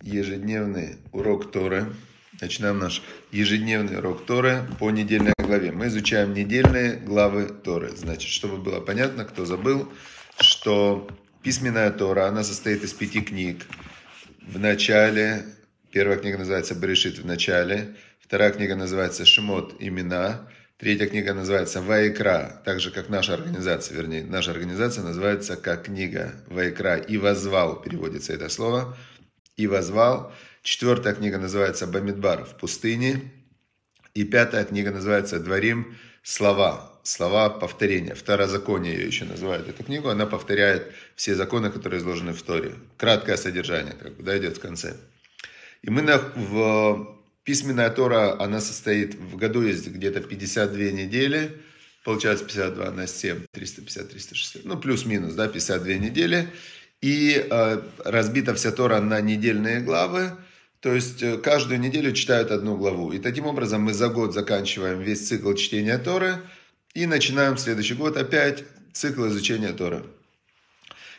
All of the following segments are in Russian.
ежедневный урок Торы. Начинаем наш ежедневный урок Торы по недельной главе. Мы изучаем недельные главы Торы. Значит, чтобы было понятно, кто забыл, что письменная Тора, она состоит из пяти книг. В начале, первая книга называется Берешит в начале, вторая книга называется Шимот, имена, Третья книга называется «Ваикра», так же, как наша организация, вернее, наша организация называется как книга «Ваикра» и «Возвал» переводится это слово. «И возвал». Четвертая книга называется «Бамидбар» в пустыне. И пятая книга называется «Дворим. Слова». Слова повторения. Второзаконие ее еще называют эту книгу. Она повторяет все законы, которые изложены в Торе. Краткое содержание, как бы, да, идет в конце. И мы в Письменная Тора, она состоит, в году есть где-то 52 недели, получается 52 на 7, 350, 360, ну плюс-минус, да, 52 недели. И э, разбита вся Тора на недельные главы, то есть э, каждую неделю читают одну главу. И таким образом мы за год заканчиваем весь цикл чтения Торы и начинаем следующий год опять цикл изучения Торы.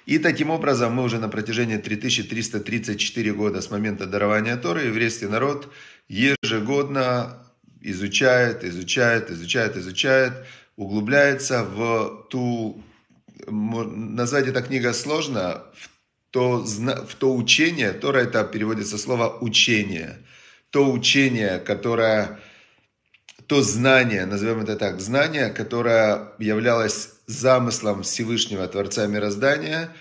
И таким образом мы уже на протяжении 3334 года с момента дарования Торы, еврейский народ ежегодно изучает, изучает, изучает, изучает, углубляется в ту, назвать это книга сложно, в то, в то учение, Тора это переводится слово учение, то учение, которое, то знание, назовем это так, знание, которое являлось замыслом Всевышнего Творца Мироздания,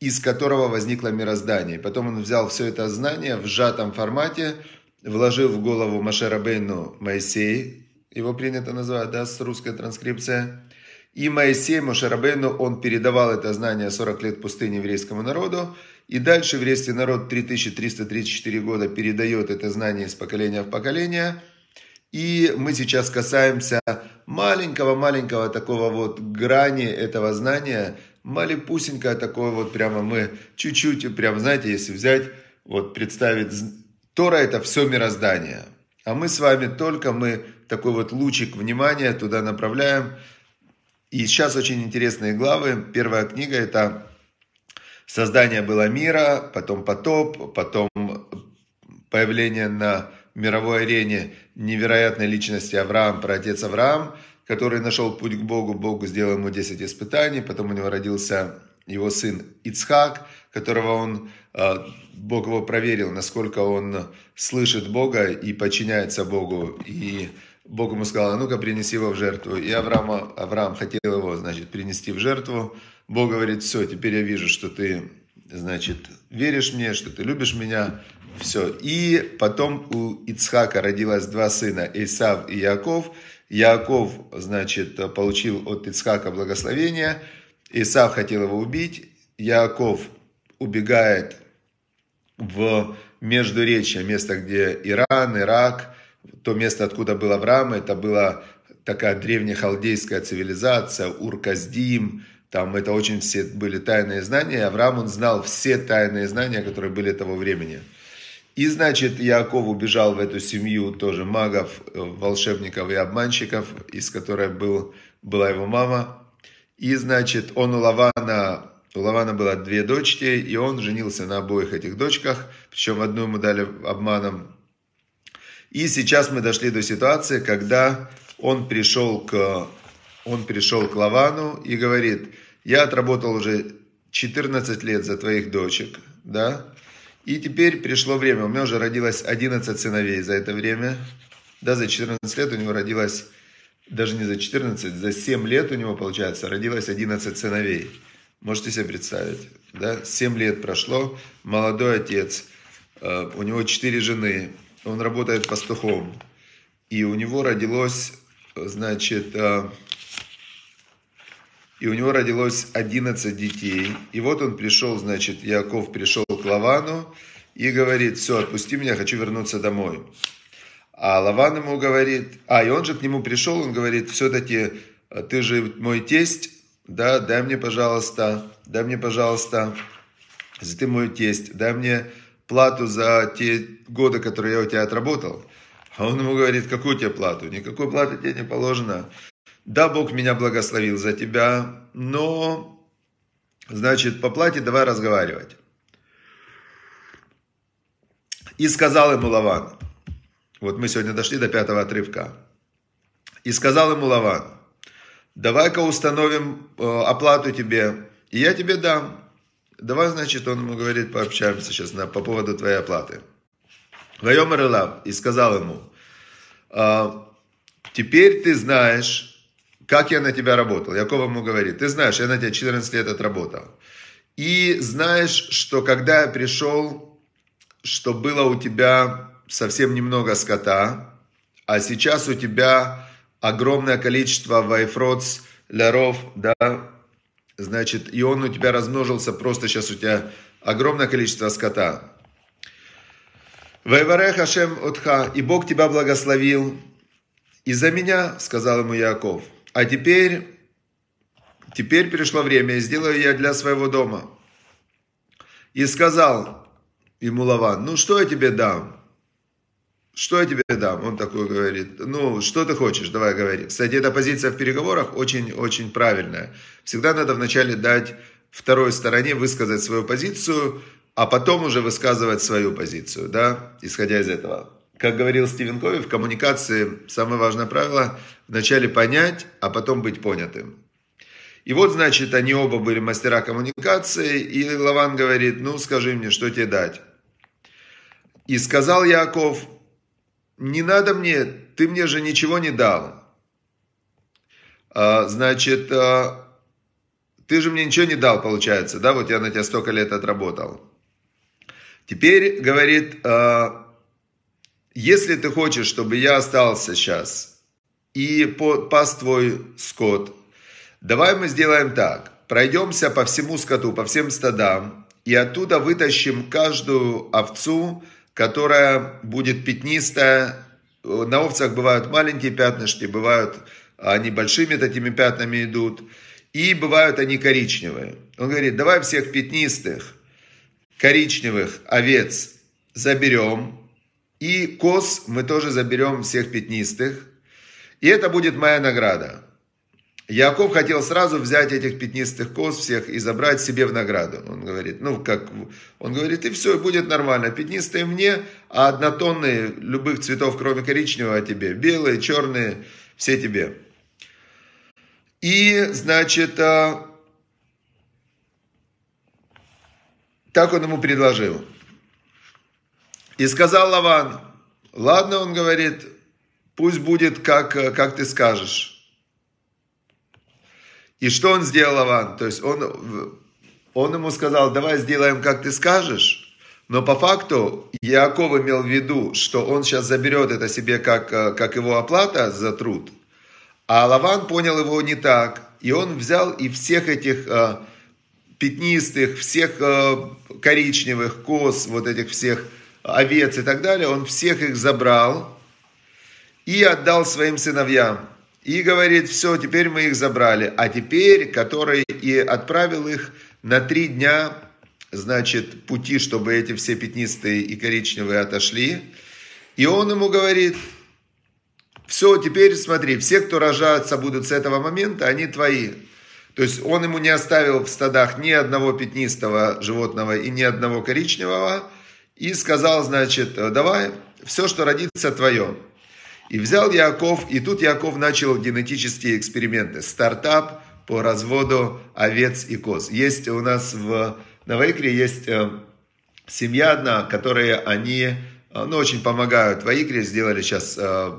из которого возникло мироздание. Потом он взял все это знание в сжатом формате, вложил в голову Машера Бейну Моисей, его принято называть, да, с русской транскрипцией. И Моисей, Мошерабейну, он передавал это знание 40 лет пустыни еврейскому народу. И дальше еврейский народ 3334 года передает это знание из поколения в поколение. И мы сейчас касаемся маленького-маленького такого вот грани этого знания, малепусенькое такое вот прямо мы чуть-чуть, прям знаете, если взять, вот представить, Тора это все мироздание, а мы с вами только мы такой вот лучик внимания туда направляем. И сейчас очень интересные главы. Первая книга это создание было мира, потом потоп, потом появление на мировой арене невероятной личности Авраам, праотец Авраам, который нашел путь к Богу, Богу сделал ему 10 испытаний, потом у него родился его сын Ицхак, которого он, а, Бог его проверил, насколько он слышит Бога и подчиняется Богу, и Бог ему сказал, а ну-ка принеси его в жертву. И Авраам, Авраам хотел его, значит, принести в жертву. Бог говорит, все, теперь я вижу, что ты, значит, веришь мне, что ты любишь меня, все. И потом у Ицхака родилось два сына, Исав и Яков. Яков, значит, получил от Ицхака благословение. Исав хотел его убить. Яков убегает в Междуречье, место, где Иран, Ирак, то место, откуда был Авраам, это была такая древнехалдейская цивилизация, Урказдим, там это очень все были тайные знания. Авраам, он знал все тайные знания, которые были того времени. И, значит, Яков убежал в эту семью тоже магов, волшебников и обманщиков, из которой был, была его мама. И, значит, он у Лавана, у Лавана было две дочки, и он женился на обоих этих дочках, причем одну ему дали обманом. И сейчас мы дошли до ситуации, когда он пришел к, он пришел к Лавану и говорит, я отработал уже 14 лет за твоих дочек, да, и теперь пришло время, у меня уже родилось 11 сыновей за это время. Да, за 14 лет у него родилось, даже не за 14, за 7 лет у него, получается, родилось 11 сыновей. Можете себе представить, да? 7 лет прошло, молодой отец, э, у него 4 жены, он работает пастухом. И у него родилось, значит, э, и у него родилось 11 детей. И вот он пришел, значит, Яков пришел к Лавану и говорит, все, отпусти меня, хочу вернуться домой. А Лаван ему говорит, а, и он же к нему пришел, он говорит, все-таки э, ты же мой тесть, да, дай мне, пожалуйста, дай мне, пожалуйста, если ты мой тесть, дай мне плату за те годы, которые я у тебя отработал. А он ему говорит, какую тебе плату? Никакой платы тебе не положено. Да, Бог меня благословил за тебя, но, значит, по плате давай разговаривать. И сказал ему Лаван, вот мы сегодня дошли до пятого отрывка. И сказал ему Лаван, давай-ка установим э, оплату тебе, и я тебе дам. Давай, значит, он ему говорит, пообщаемся сейчас на, по поводу твоей оплаты. Вайомар Илав, и сказал ему, «А, теперь ты знаешь, как я на тебя работал. Яков ему говорит, ты знаешь, я на тебя 14 лет отработал. И знаешь, что когда я пришел, что было у тебя совсем немного скота, а сейчас у тебя огромное количество вайфроц, ляров, да, значит, и он у тебя размножился, просто сейчас у тебя огромное количество скота. Вайварех Хашем Отха, и Бог тебя благословил. И за меня, сказал ему Яков, а теперь, теперь пришло время, и сделаю я для своего дома. И сказал ему Лаван, ну что я тебе дам? Что я тебе дам? Он такой говорит, ну, что ты хочешь, давай говори. Кстати, эта позиция в переговорах очень-очень правильная. Всегда надо вначале дать второй стороне высказать свою позицию, а потом уже высказывать свою позицию, да, исходя из этого. Как говорил Стивен Кови, в коммуникации самое важное правило – вначале понять, а потом быть понятым. И вот, значит, они оба были мастера коммуникации, и Лаван говорит, ну, скажи мне, что тебе дать? И сказал Яков, не надо мне, ты мне же ничего не дал. А, значит, а, ты же мне ничего не дал, получается, да, вот я на тебя столько лет отработал. Теперь, говорит, а, если ты хочешь, чтобы я остался сейчас и пас твой скот, давай мы сделаем так. Пройдемся по всему скоту, по всем стадам, и оттуда вытащим каждую овцу, которая будет пятнистая. На овцах бывают маленькие пятнышки, бывают они большими такими пятнами идут. И бывают они коричневые. Он говорит, давай всех пятнистых, коричневых овец заберем. И коз мы тоже заберем всех пятнистых. И это будет моя награда. Яков хотел сразу взять этих пятнистых коз всех и забрать себе в награду. Он говорит, ну как, он говорит, и все, будет нормально. Пятнистые мне, а однотонные любых цветов, кроме коричневого, тебе. Белые, черные, все тебе. И, значит, а, так он ему предложил. И сказал Лаван, ладно, он говорит, пусть будет, как, как ты скажешь. И что он сделал, Аван? То есть он, он ему сказал, давай сделаем, как ты скажешь. Но по факту Яков имел в виду, что он сейчас заберет это себе как, как его оплата за труд. А Лаван понял его не так. И он взял и всех этих э, пятнистых, всех э, коричневых коз, вот этих всех овец и так далее, он всех их забрал и отдал своим сыновьям. И говорит, все, теперь мы их забрали. А теперь, который и отправил их на три дня, значит, пути, чтобы эти все пятнистые и коричневые отошли. И он ему говорит, все, теперь смотри, все, кто рожаются будут с этого момента, они твои. То есть он ему не оставил в стадах ни одного пятнистого животного и ни одного коричневого. И сказал, значит, давай, все, что родится, твое. И взял Яков, и тут Яков начал генетические эксперименты. Стартап по разводу овец и коз. Есть у нас в Новоикре есть э, семья одна, которые они э, ну, очень помогают. В Аикре сделали сейчас, э,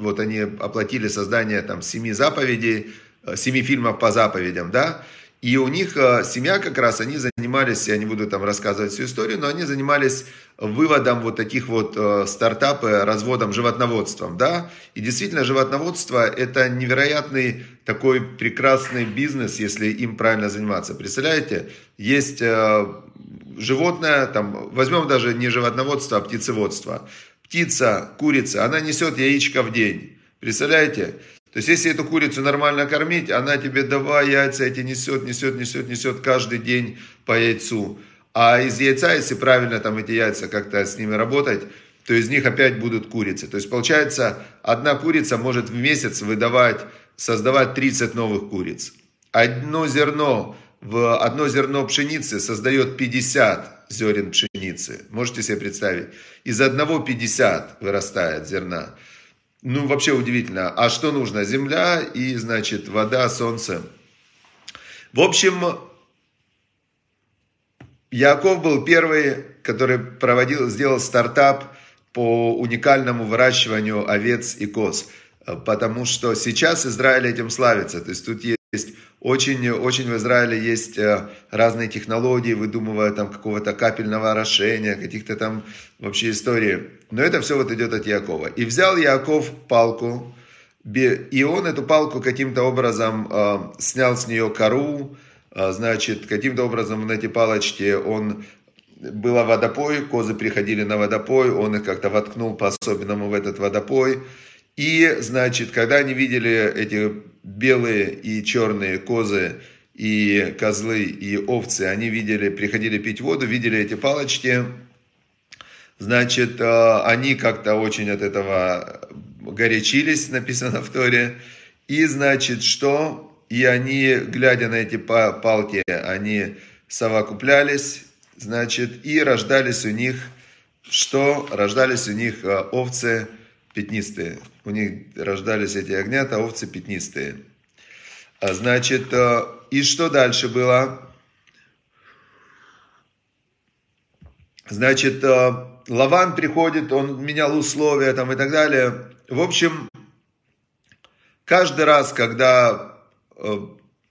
вот они оплатили создание там семи заповедей, семи фильмов по заповедям, да, и у них э, семья как раз, они занимались, я не буду там рассказывать всю историю, но они занимались выводом вот таких вот э, стартапы, разводом, животноводством, да. И действительно, животноводство это невероятный такой прекрасный бизнес, если им правильно заниматься. Представляете, есть э, животное, там, возьмем даже не животноводство, а птицеводство. Птица, курица, она несет яичко в день. Представляете? То есть, если эту курицу нормально кормить, она тебе давай яйца эти несет, несет, несет, несет каждый день по яйцу. А из яйца, если правильно там эти яйца как-то с ними работать, то из них опять будут курицы. То есть, получается, одна курица может в месяц выдавать, создавать 30 новых куриц. Одно зерно в одно зерно пшеницы создает 50 зерен пшеницы. Можете себе представить? Из одного 50 вырастает зерна. Ну, вообще удивительно. А что нужно? Земля и, значит, вода, солнце. В общем, Яков был первый, который проводил, сделал стартап по уникальному выращиванию овец и коз. Потому что сейчас Израиль этим славится. То есть тут есть очень, очень в Израиле есть э, разные технологии, выдумывая там какого-то капельного орошения, каких-то там вообще истории. Но это все вот идет от Якова. И взял Яков палку, и он эту палку каким-то образом э, снял с нее кору, э, значит, каким-то образом на эти палочки он было водопой, козы приходили на водопой, он их как-то воткнул по-особенному в этот водопой. И, значит, когда они видели эти белые и черные козы, и козлы, и овцы, они видели, приходили пить воду, видели эти палочки, значит, э, они как-то очень от этого горячились, написано в Торе, и, значит, что? И они, глядя на эти палки, они совокуплялись, значит, и рождались у них, что? Рождались у них э, овцы, пятнистые. У них рождались эти огнята, овцы пятнистые. А значит, э, и что дальше было? Значит, э, Лаван приходит, он менял условия там и так далее. В общем, каждый раз, когда э,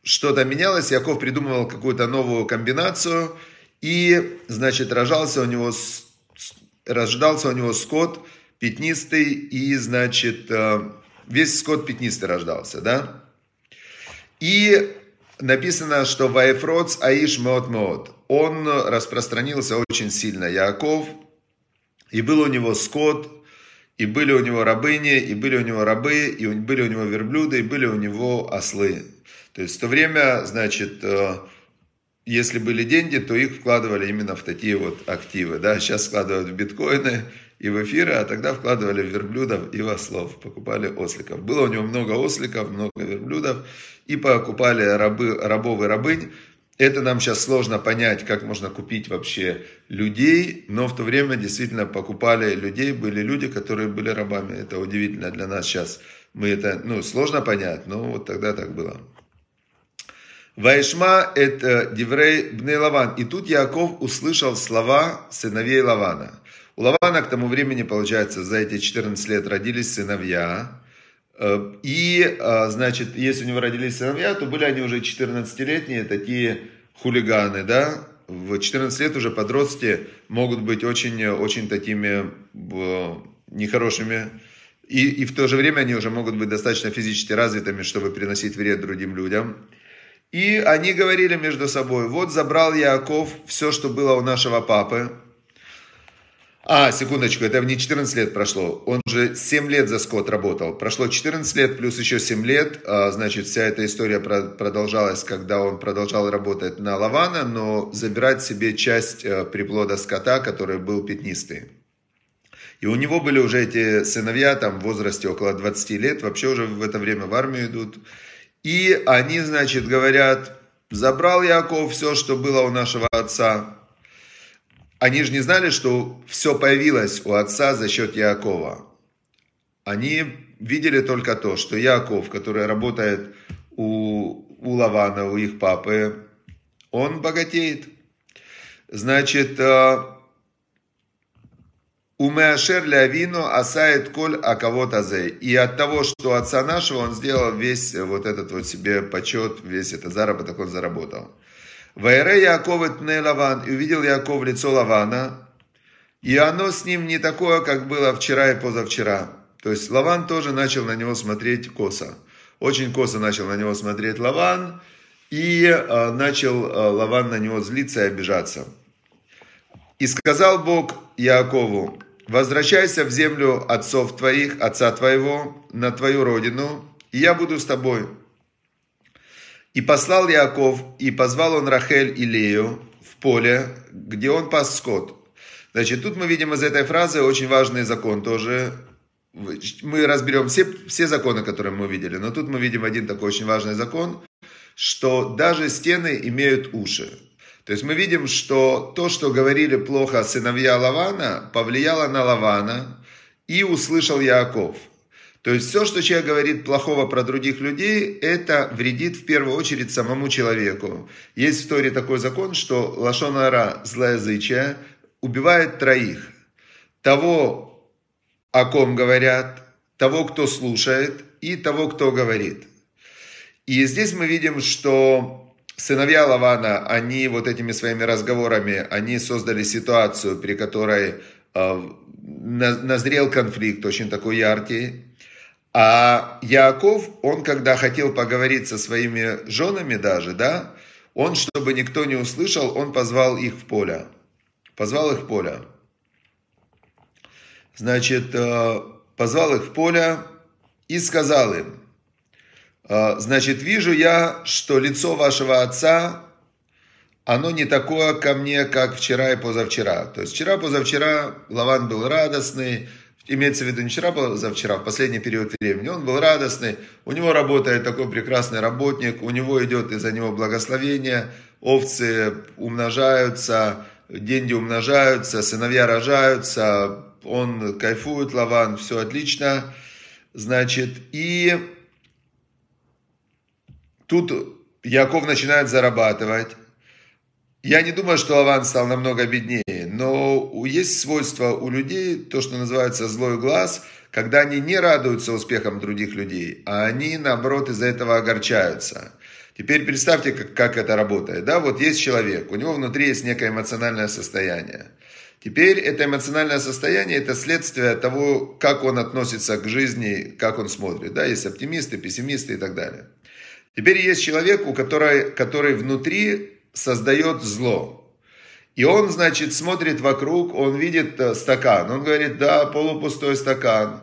что-то менялось, Яков придумывал какую-то новую комбинацию, и, значит, рожался у него, рождался у него скот, пятнистый, и, значит, э, весь скот пятнистый рождался, да? И написано, что Ваефроц Аиш Мот Мот, он распространился очень сильно, Яков, и был у него скот, и были у него рабыни, и были у него рабы, и были у него верблюды, и были у него ослы. То есть в то время, значит, э, если были деньги, то их вкладывали именно в такие вот активы. Да? Сейчас складывают в биткоины, и в эфиры, а тогда вкладывали в верблюдов и в ослов, покупали осликов. Было у него много осликов, много верблюдов, и покупали рабы, рабов и рабынь. Это нам сейчас сложно понять, как можно купить вообще людей, но в то время действительно покупали людей, были люди, которые были рабами. Это удивительно для нас сейчас. Мы это, ну, сложно понять, но вот тогда так было. Вайшма – это Диврей Бне Лаван. И тут Яков услышал слова сыновей Лавана – у Лавана к тому времени, получается, за эти 14 лет родились сыновья. Э, и, э, значит, если у него родились сыновья, то были они уже 14-летние, такие хулиганы, да. В 14 лет уже подростки могут быть очень, очень такими э, нехорошими. И, и в то же время они уже могут быть достаточно физически развитыми, чтобы приносить вред другим людям. И они говорили между собой, вот забрал Яков все, что было у нашего папы, а, секундочку, это не 14 лет прошло. Он же 7 лет за скот работал. Прошло 14 лет плюс еще 7 лет. А, значит, вся эта история продолжалась, когда он продолжал работать на Лавана, но забирать себе часть э, приплода скота, который был пятнистый. И у него были уже эти сыновья там в возрасте около 20 лет, вообще уже в это время в армию идут. И они, значит, говорят, забрал Яков все, что было у нашего отца, они же не знали, что все появилось у отца за счет Якова. Они видели только то, что Яков, который работает у, у Лавана, у их папы, он богатеет. Значит, э, у Меашер Лявину асает коль а кого тазе. И от того, что отца нашего, он сделал весь вот этот вот себе почет, весь этот заработок он заработал. Вайре Яков Тне Лаван, и увидел Яков лицо Лавана, и оно с ним не такое, как было вчера и позавчера. То есть Лаван тоже начал на него смотреть косо. Очень косо начал на него смотреть Лаван, и э, начал э, Лаван на него злиться и обижаться. И сказал Бог Якову, возвращайся в землю отцов твоих, отца твоего, на твою родину, и я буду с тобой. И послал Яков, и позвал он Рахель и Лею в поле, где он пас скот. Значит, тут мы видим из этой фразы очень важный закон тоже. Мы разберем все, все законы, которые мы видели, но тут мы видим один такой очень важный закон, что даже стены имеют уши. То есть мы видим, что то, что говорили плохо сыновья Лавана, повлияло на Лавана, и услышал Яаков. То есть все, что человек говорит плохого про других людей, это вредит в первую очередь самому человеку. Есть в Торе такой закон, что лашонара, злоязычие, убивает троих. Того, о ком говорят, того, кто слушает, и того, кто говорит. И здесь мы видим, что сыновья Лавана, они вот этими своими разговорами, они создали ситуацию, при которой э, назрел конфликт очень такой яркий. А Яков, он когда хотел поговорить со своими женами даже, да, он, чтобы никто не услышал, он позвал их в поле. Позвал их в поле. Значит, э, позвал их в поле и сказал им, «Э, значит, вижу я, что лицо вашего отца, оно не такое ко мне, как вчера и позавчера. То есть вчера, позавчера Лаван был радостный, имеется в виду не вчера, позавчера, в последний период времени, он был радостный, у него работает такой прекрасный работник, у него идет из-за него благословение, овцы умножаются, деньги умножаются, сыновья рожаются, он кайфует, Лаван, все отлично. Значит, и тут Яков начинает зарабатывать. Я не думаю, что Лаван стал намного беднее, но есть свойство у людей, то, что называется злой глаз, когда они не радуются успехам других людей, а они, наоборот, из-за этого огорчаются. Теперь представьте, как, как это работает. Да, вот есть человек, у него внутри есть некое эмоциональное состояние. Теперь это эмоциональное состояние – это следствие того, как он относится к жизни, как он смотрит. Да, есть оптимисты, пессимисты и так далее. Теперь есть человек, у которой, который внутри создает зло. И он, значит, смотрит вокруг, он видит э, стакан. Он говорит, да, полупустой стакан.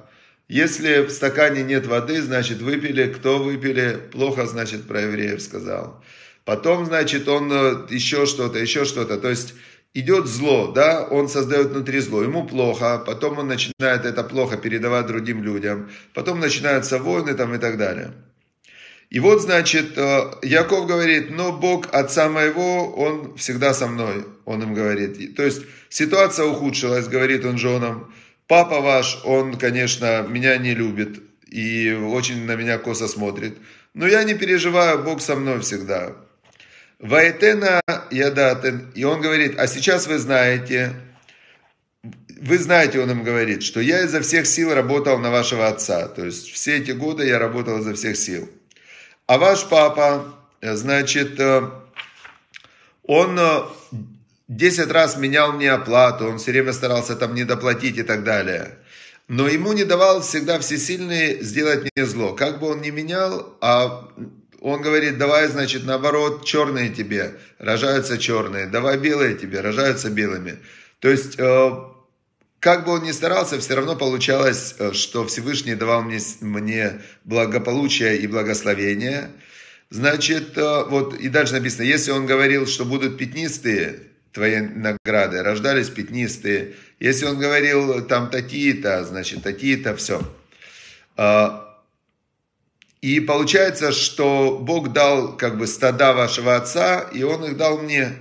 Если в стакане нет воды, значит, выпили. Кто выпили? Плохо, значит, про евреев сказал. Потом, значит, он э, еще что-то, еще что-то. То есть идет зло, да, он создает внутри зло, ему плохо, потом он начинает это плохо передавать другим людям, потом начинаются войны там и так далее. И вот, значит, э, Яков говорит, но Бог отца моего, он всегда со мной, он им говорит. То есть ситуация ухудшилась, говорит он женам. Папа ваш, он, конечно, меня не любит и очень на меня косо смотрит. Но я не переживаю, Бог со мной всегда. Ваэтена ядатен. И он говорит, а сейчас вы знаете, вы знаете, он им говорит, что я изо всех сил работал на вашего отца. То есть все эти годы я работал изо всех сил. А ваш папа, э, значит, э, он 10 э, раз менял мне оплату, он все время старался там не доплатить и так далее. Но ему не давал всегда всесильный сделать мне зло. Как бы он ни менял, а он говорит, давай, значит, наоборот, черные тебе, рожаются черные, давай белые тебе, рожаются белыми. То есть, как бы он ни старался, все равно получалось, э, что Всевышний давал мне, мне благополучие и благословение. Значит, э, вот и дальше написано, если он говорил, что будут пятнистые твои награды, рождались пятнистые. Если он говорил там такие-то, значит, такие-то, все. А, и получается, что Бог дал как бы стада вашего отца, и он их дал мне.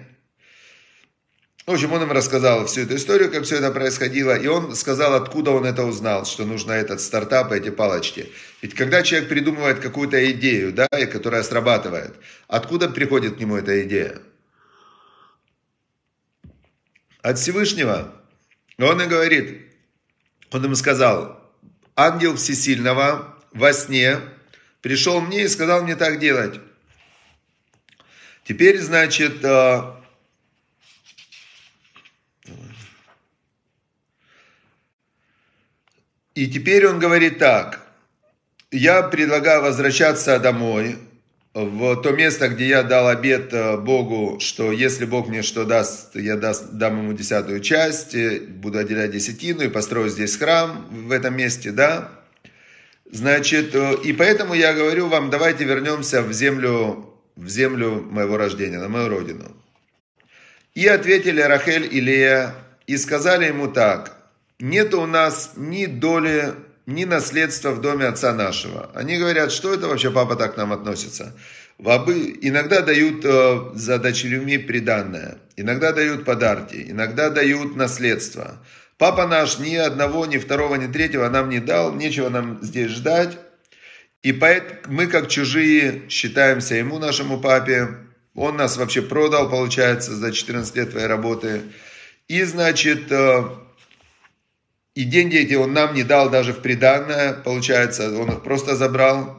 В общем, он им рассказал всю эту историю, как все это происходило, и он сказал, откуда он это узнал, что нужно этот стартап, эти палочки. Ведь когда человек придумывает какую-то идею, да, и которая срабатывает, откуда приходит к нему эта идея? От Всевышнего. Он и говорит, он им сказал, ангел Всесильного во сне пришел мне и сказал мне так делать. Теперь, значит, И теперь он говорит так. Я предлагаю возвращаться домой, в то место, где я дал обет э, Богу, что если Бог мне что даст, я даст, дам ему десятую часть, э, буду отделять десятину и построю здесь храм в этом месте, да. Значит, э, и поэтому я говорю вам, давайте вернемся в землю, в землю моего рождения, на мою родину. И ответили Рахель и Лея, и сказали ему так – нет у нас ни доли, ни наследства в доме отца нашего. Они говорят, что это вообще папа так к нам относится. Иногда дают э, за дочерьми приданное, иногда дают подарки, иногда дают наследство. Папа наш ни одного, ни второго, ни третьего нам не дал, нечего нам здесь ждать. И поэтому мы, как чужие, считаемся ему, нашему папе. Он нас вообще продал, получается, за 14 лет твоей работы. И, значит, э, и деньги эти он нам не дал даже в приданное, получается, он их просто забрал.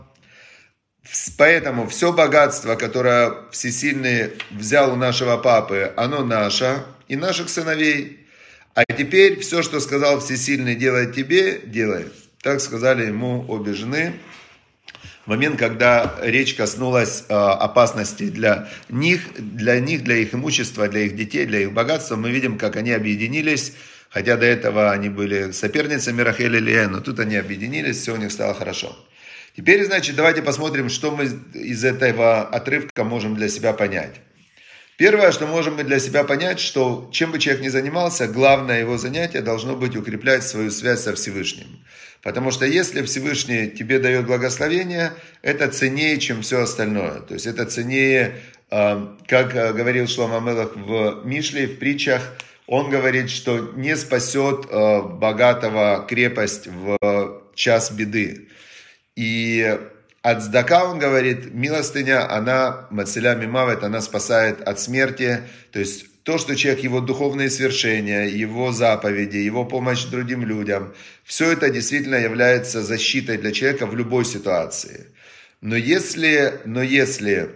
Поэтому все богатство, которое Всесильный взял у нашего папы, оно наше и наших сыновей. А теперь все, что сказал Всесильный делать тебе, делай. Так сказали ему обе жены. В момент, когда речь коснулась э, опасности для них, для них, для их имущества, для их детей, для их богатства, мы видим, как они объединились, хотя до этого они были соперницами Рахель и Лея, но тут они объединились, все у них стало хорошо. Теперь, значит, давайте посмотрим, что мы из этого отрывка можем для себя понять. Первое, что можем мы для себя понять, что чем бы человек ни занимался, главное его занятие должно быть укреплять свою связь со Всевышним. Потому что если Всевышний тебе дает благословение, это ценнее, чем все остальное. То есть это ценнее, а, как а, говорил Шлома Мелах в Мишле, в притчах, он говорит, что не спасет а, богатого крепость в час беды. И от Здака он говорит, милостыня, она, Мацеля Мимавет, она спасает от смерти. То есть то, что человек, его духовные свершения, его заповеди, его помощь другим людям, все это действительно является защитой для человека в любой ситуации. Но если, но если,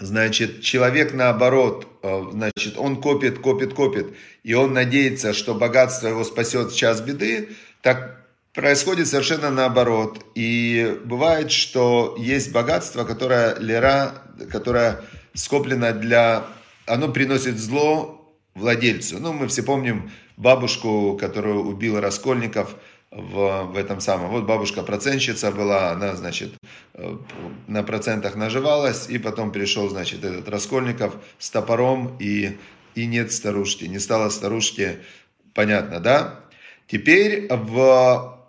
значит, человек наоборот, э, значит, он копит, копит, копит, и он надеется, что богатство его спасет в час беды, так происходит совершенно наоборот. И бывает, что есть богатство, которое лера, которое скоплено для оно приносит зло владельцу. Ну, мы все помним бабушку, которую убил Раскольников в, в этом самом. Вот бабушка процентщица была, она, значит, э, на процентах наживалась, и потом пришел, значит, этот Раскольников с топором, и, и нет старушки, не стало старушки, понятно, да? Теперь в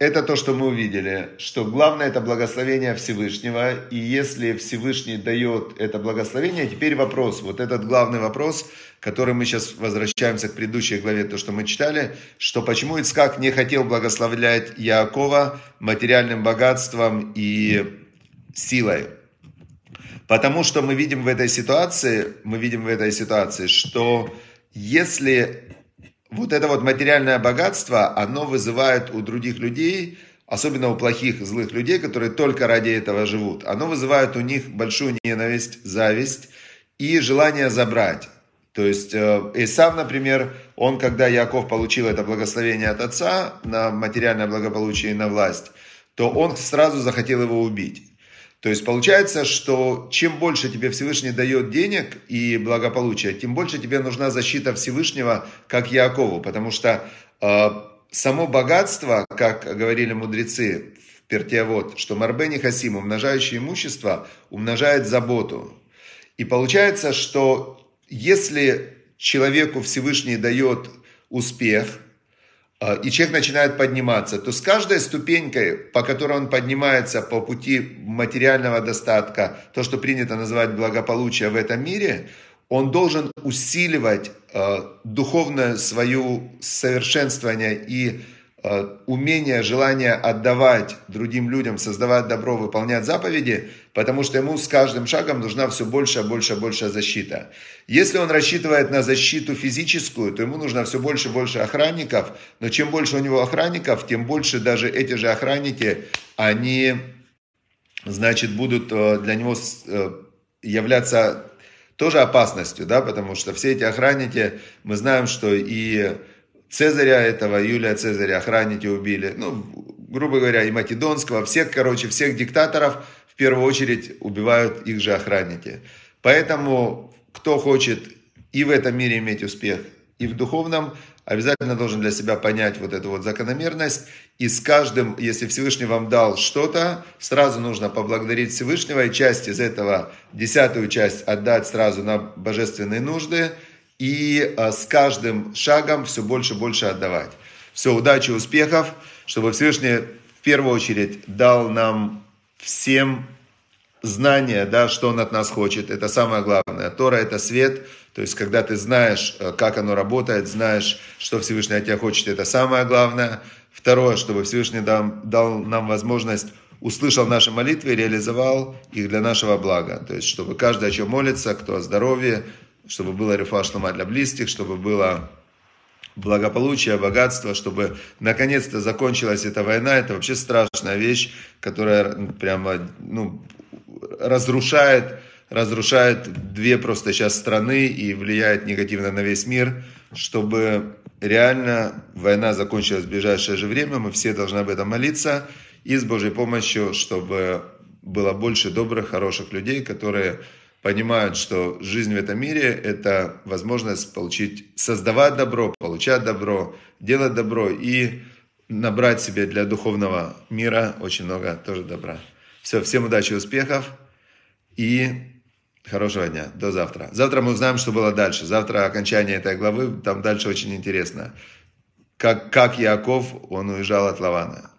это то, что мы увидели, что главное это благословение Всевышнего, и если Всевышний дает это благословение, теперь вопрос, вот этот главный вопрос, который мы сейчас возвращаемся к предыдущей главе, то, что мы читали, что почему Ицкак не хотел благословлять Яакова материальным богатством и силой. Потому что мы видим в этой ситуации, мы видим в этой ситуации, что если вот это вот материальное богатство, оно вызывает у других людей, особенно у плохих, злых людей, которые только ради этого живут, оно вызывает у них большую ненависть, зависть и желание забрать. То есть э, Исав, например, он, когда Яков получил это благословение от отца на материальное благополучие и на власть, то он сразу захотел его убить. То есть получается, что чем больше тебе Всевышний дает денег и благополучия, тем больше тебе нужна защита Всевышнего, как Якову, потому что э, само богатство, как говорили мудрецы в Пертиавод, что Марбени Хасим, умножающее имущество, умножает заботу. И получается, что если человеку Всевышний дает успех – а, и человек начинает подниматься, то с каждой ступенькой, по которой он поднимается по пути материального достатка, то, что принято называть благополучие в этом мире, он должен усиливать э, духовное свое совершенствование и Э, умение, желание отдавать другим людям, создавать добро, выполнять заповеди, потому что ему с каждым шагом нужна все больше, больше, больше защита. Если он рассчитывает на защиту физическую, то ему нужно все больше, больше охранников, но чем больше у него охранников, тем больше даже эти же охранники, они, значит, будут э, для него э, являться тоже опасностью, да, потому что все эти охранники, мы знаем, что и Цезаря этого, Юлия Цезаря охранники убили. Ну, грубо говоря, и Македонского, всех, короче, всех диктаторов в первую очередь убивают их же охранники. Поэтому, кто хочет и в этом мире иметь успех, и в духовном, обязательно должен для себя понять вот эту вот закономерность. И с каждым, если Всевышний вам дал что-то, сразу нужно поблагодарить Всевышнего и часть из этого, десятую часть отдать сразу на божественные нужды – и а, с каждым шагом все больше и больше отдавать. Все, удачи, успехов, чтобы Всевышний в первую очередь дал нам всем знание, да, что Он от нас хочет, это самое главное. Тора – это свет, то есть, когда ты знаешь, э, как оно работает, знаешь, что Всевышний от тебя хочет, это самое главное. Второе, чтобы Всевышний дал, дал нам возможность услышал наши молитвы и реализовал их для нашего блага. То есть, чтобы каждый о чем молится, кто о здоровье, чтобы было рефа шлома для близких, чтобы было благополучие, богатство, чтобы наконец-то закончилась эта война. Это вообще страшная вещь, которая прямо ну, разрушает разрушает две просто сейчас страны и влияет негативно на весь мир, чтобы реально война закончилась в ближайшее же время, мы все должны об этом молиться, и с Божьей помощью, чтобы было больше добрых, хороших людей, которые понимают, что жизнь в этом мире – это возможность получить, создавать добро, получать добро, делать добро и набрать себе для духовного мира очень много тоже добра. Все, всем удачи успехов и Хорошего дня. До завтра. Завтра мы узнаем, что было дальше. Завтра окончание этой главы. Там дальше очень интересно. Как, как Яков, он уезжал от Лавана.